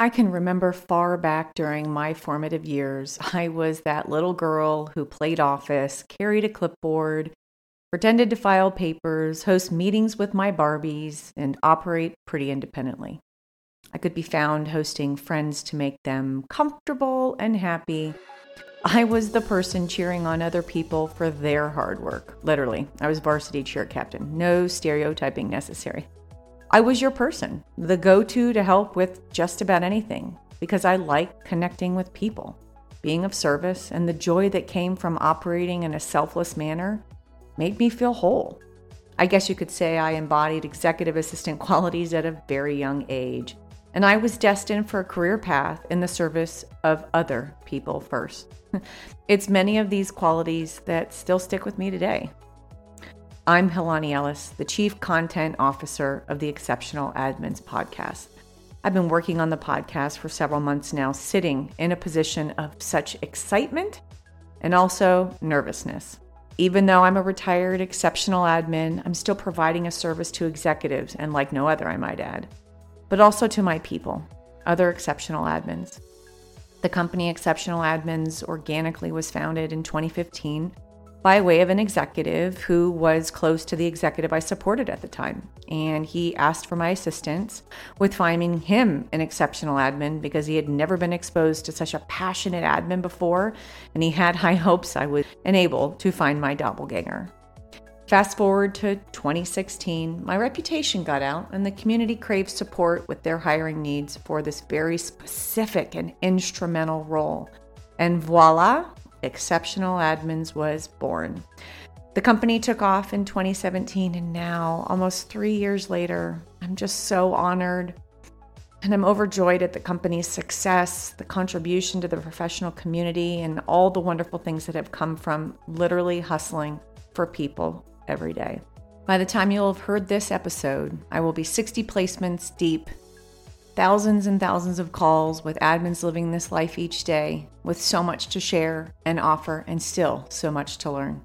I can remember far back during my formative years, I was that little girl who played office, carried a clipboard, pretended to file papers, host meetings with my Barbies, and operate pretty independently. I could be found hosting friends to make them comfortable and happy. I was the person cheering on other people for their hard work. Literally, I was varsity cheer captain. No stereotyping necessary. I was your person, the go to to help with just about anything, because I like connecting with people, being of service, and the joy that came from operating in a selfless manner made me feel whole. I guess you could say I embodied executive assistant qualities at a very young age, and I was destined for a career path in the service of other people first. it's many of these qualities that still stick with me today. I'm Helani Ellis, the Chief Content Officer of the Exceptional Admins podcast. I've been working on the podcast for several months now, sitting in a position of such excitement and also nervousness. Even though I'm a retired exceptional admin, I'm still providing a service to executives, and like no other, I might add, but also to my people, other exceptional admins. The company Exceptional Admins organically was founded in 2015 by way of an executive who was close to the executive I supported at the time. And he asked for my assistance with finding him an exceptional admin because he had never been exposed to such a passionate admin before, and he had high hopes I would enable to find my doppelganger. Fast forward to 2016, my reputation got out, and the community craved support with their hiring needs for this very specific and instrumental role. And voila, Exceptional Admins was born. The company took off in 2017, and now, almost three years later, I'm just so honored and I'm overjoyed at the company's success, the contribution to the professional community, and all the wonderful things that have come from literally hustling for people every day. By the time you'll have heard this episode, I will be 60 placements deep Thousands and thousands of calls with admins living this life each day, with so much to share and offer, and still so much to learn.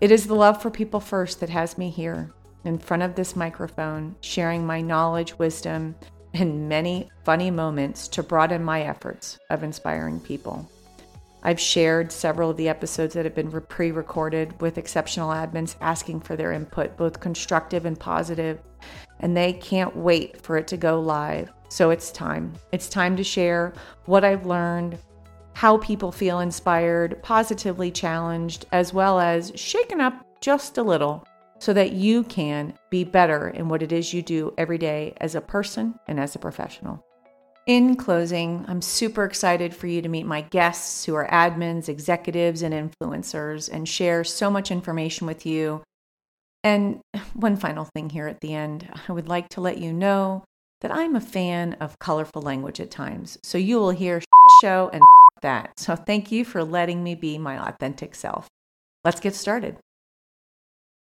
It is the love for people first that has me here, in front of this microphone, sharing my knowledge, wisdom, and many funny moments to broaden my efforts of inspiring people. I've shared several of the episodes that have been pre recorded with exceptional admins asking for their input, both constructive and positive, and they can't wait for it to go live. So it's time. It's time to share what I've learned, how people feel inspired, positively challenged, as well as shaken up just a little so that you can be better in what it is you do every day as a person and as a professional. In closing, I'm super excited for you to meet my guests who are admins, executives, and influencers and share so much information with you and one final thing here at the end I would like to let you know that I'm a fan of colorful language at times. So you will hear show and that. So thank you for letting me be my authentic self. Let's get started.